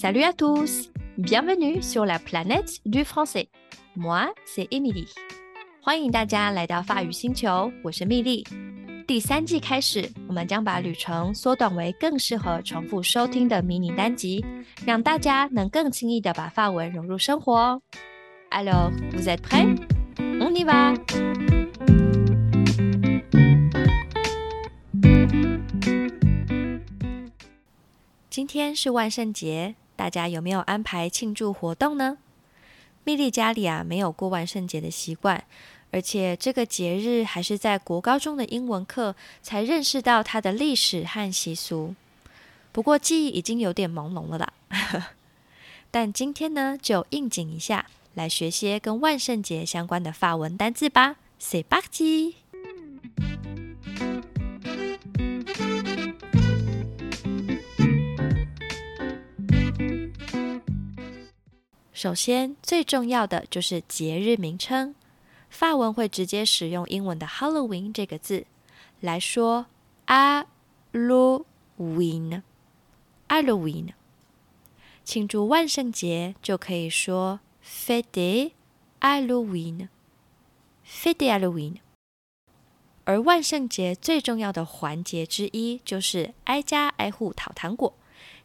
Salut à tous, bienvenue sur la planète du français. Moi, c'est Emily. 欢迎大家来到法语星球，我是蜜莉。第三季开始，我们将把旅程缩短为更适合重复收听的迷你单集，让大家能更轻易的把法文融入生活。Alors, vous êtes prêts? On y va! 今天是万圣节，大家有没有安排庆祝活动呢？蜜莉家里啊没有过万圣节的习惯，而且这个节日还是在国高中的英文课才认识到它的历史和习俗。不过记忆已经有点朦胧了啦。但今天呢，就应景一下，来学些跟万圣节相关的法文单字吧。C'est parti！首先，最重要的就是节日名称。法文会直接使用英文的 Halloween 这个字来说 Halloween。Halloween，庆祝万圣节就可以说 Fête Halloween。Fête Halloween。而万圣节最重要的环节之一就是挨家挨户讨糖果。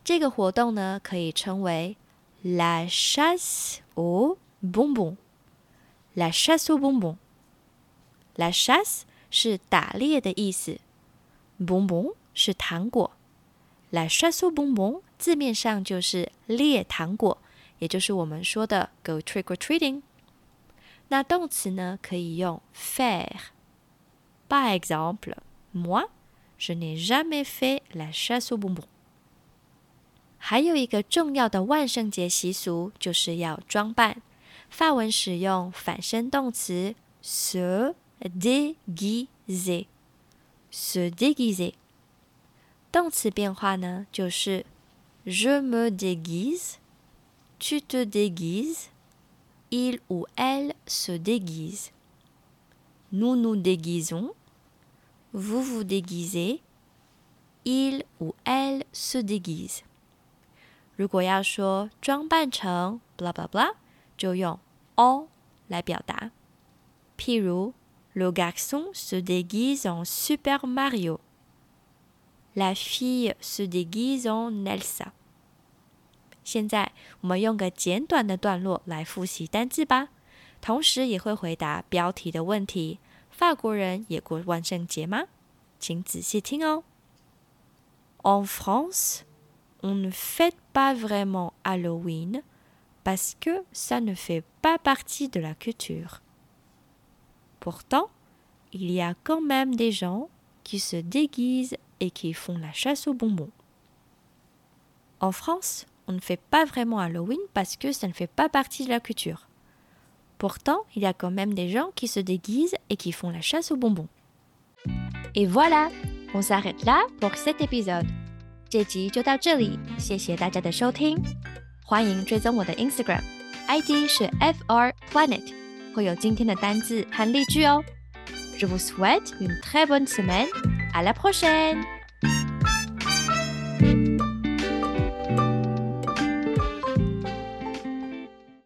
这个活动呢，可以称为 La chasse aux bonbons. La chasse aux bonbons. La chasse 是打猎的意思，bonbon 是糖果。La chasse aux bonbons 字面上就是猎糖果，也就是我们说的 go trick or treating。那动词呢，可以用 faire。Par exemple, moi, je n'ai jamais fait la chasse aux bonbons. 还有一个重要的万圣节习俗，就是要装扮。法文使用反身动词 se déguiser。se déguiser。动词变化呢，就是 je me déguise，tu te déguises，il ou elle se déguise，nous nous déguisons，vous vous déguisez，il ou elle se déguise。 如果要说装扮成 blah blah blah，就用 en 来表达。譬如，le garçon se déguise en Super Mario，la fille se déguise en Elsa。现在我们用个简短的段落来复习单字吧，同时也会回答标题的问题。法国人也过万圣节吗？请仔细听哦。En France。On ne fête pas vraiment Halloween parce que ça ne fait pas partie de la culture. Pourtant, il y a quand même des gens qui se déguisent et qui font la chasse aux bonbons. En France, on ne fait pas vraiment Halloween parce que ça ne fait pas partie de la culture. Pourtant, il y a quand même des gens qui se déguisent et qui font la chasse aux bonbons. Et voilà, on s'arrête là pour cet épisode. 这集就到这里，谢谢大家的收听，欢迎追踪我的 Instagram，ID 是 fr planet，会有今天的单字和例句哦。Je vous souhaite une très bonne semaine，à la prochaine。